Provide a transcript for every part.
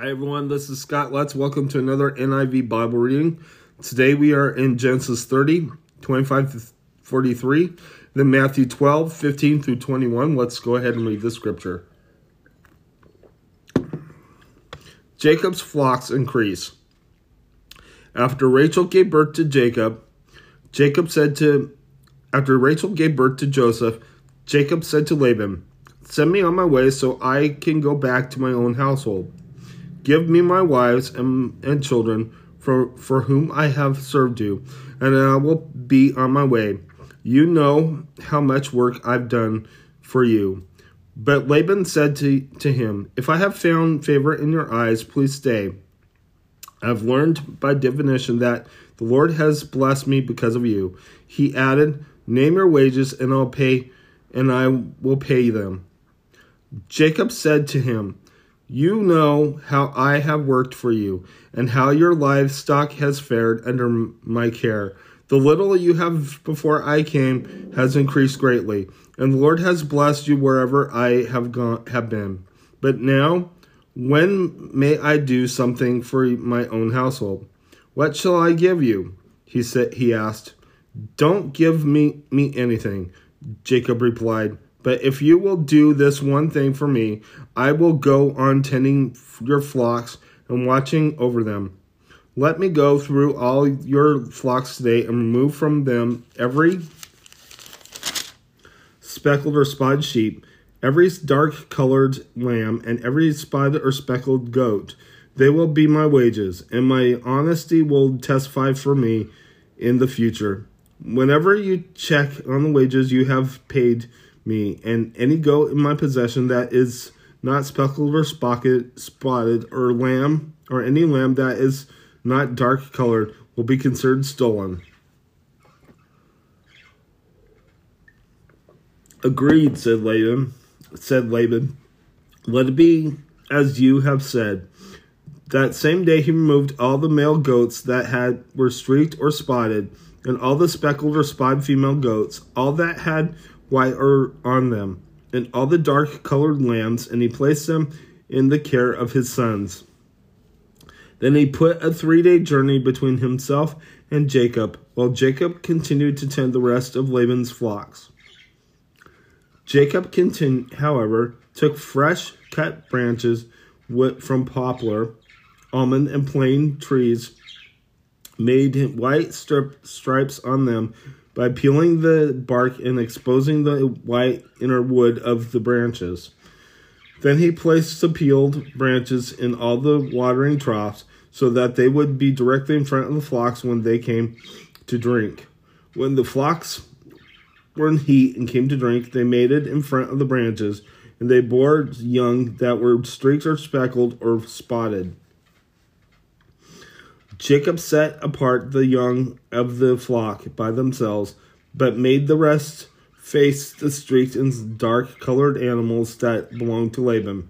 Hi everyone, this is Scott Let's Welcome to another NIV Bible reading. Today we are in Genesis 30, 25 to 43, then Matthew 12, 15 through 21. Let's go ahead and read the scripture. Jacob's flocks increase. After Rachel gave birth to Jacob, Jacob said to after Rachel gave birth to Joseph, Jacob said to Laban, Send me on my way so I can go back to my own household. Give me my wives and, and children for, for whom I have served you, and I will be on my way. You know how much work I've done for you. But Laban said to, to him, If I have found favor in your eyes, please stay. I've learned by divination that the Lord has blessed me because of you. He added, Name your wages, and I'll pay, and I will pay them. Jacob said to him, You know how I have worked for you, and how your livestock has fared under my care. The little you have before I came has increased greatly, and the Lord has blessed you wherever I have gone have been. But now, when may I do something for my own household? What shall I give you? He said he asked. Don't give me me anything, Jacob replied. But if you will do this one thing for me, I will go on tending your flocks and watching over them. Let me go through all your flocks today and remove from them every speckled or spotted sheep, every dark colored lamb, and every spotted or speckled goat. They will be my wages, and my honesty will testify for me in the future. Whenever you check on the wages you have paid me, and any goat in my possession that is not speckled or spotted, spotted or lamb, or any lamb that is not dark colored, will be considered stolen. Agreed, said Laban. Said Laban. Let it be as you have said. That same day he removed all the male goats that had were streaked or spotted, and all the speckled or spotted female goats, all that had white or on them, and all the dark colored lambs, and he placed them in the care of his sons. Then he put a three day journey between himself and Jacob, while Jacob continued to tend the rest of Laban's flocks. Jacob, continued, however, took fresh cut branches from poplar, almond, and plane trees, made white strip, stripes on them by peeling the bark and exposing the white inner wood of the branches. Then he placed the peeled branches in all the watering troughs so that they would be directly in front of the flocks when they came to drink. When the flocks were in heat and came to drink, they mated in front of the branches, and they bore young that were streaked or speckled or spotted. Jacob set apart the young of the flock by themselves, but made the rest face the streaked and dark colored animals that belonged to Laban.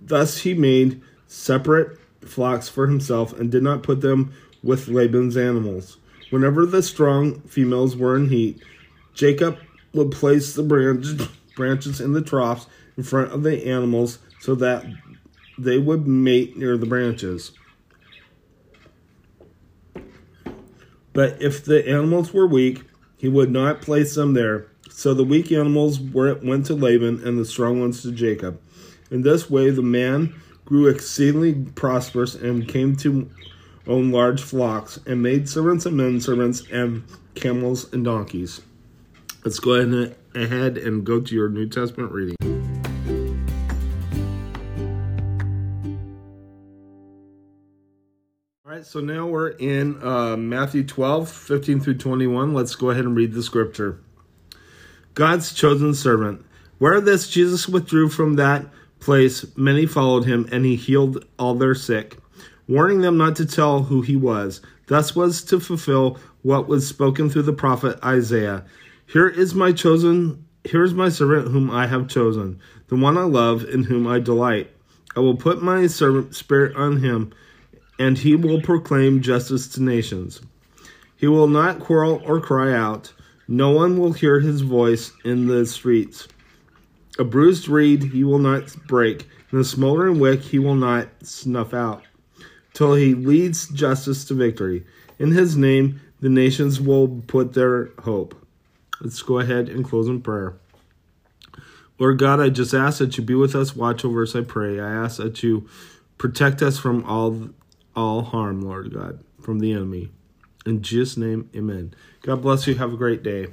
Thus he made separate flocks for himself and did not put them with Laban's animals. Whenever the strong females were in heat, Jacob would place the branches, branches in the troughs in front of the animals so that they would mate near the branches. But if the animals were weak, he would not place them there. So the weak animals were, went to Laban and the strong ones to Jacob. In this way, the man grew exceedingly prosperous and came to own large flocks and maid servants and men servants and camels and donkeys. Let's go ahead and go to your New Testament reading. Right, so now we're in uh, Matthew 12, 15 through 21. Let's go ahead and read the scripture. God's chosen servant. Where this, Jesus withdrew from that place. Many followed him, and he healed all their sick, warning them not to tell who he was. Thus was to fulfill what was spoken through the prophet Isaiah. Here is my chosen, here is my servant whom I have chosen, the one I love, in whom I delight. I will put my servant spirit on him and he will proclaim justice to nations. He will not quarrel or cry out. No one will hear his voice in the streets. A bruised reed he will not break, and a smoldering wick he will not snuff out, till he leads justice to victory. In his name, the nations will put their hope. Let's go ahead and close in prayer. Lord God, I just ask that you be with us, watch over us, I pray. I ask that you protect us from all all harm, Lord God, from the enemy. In Jesus' name, amen. God bless you. Have a great day.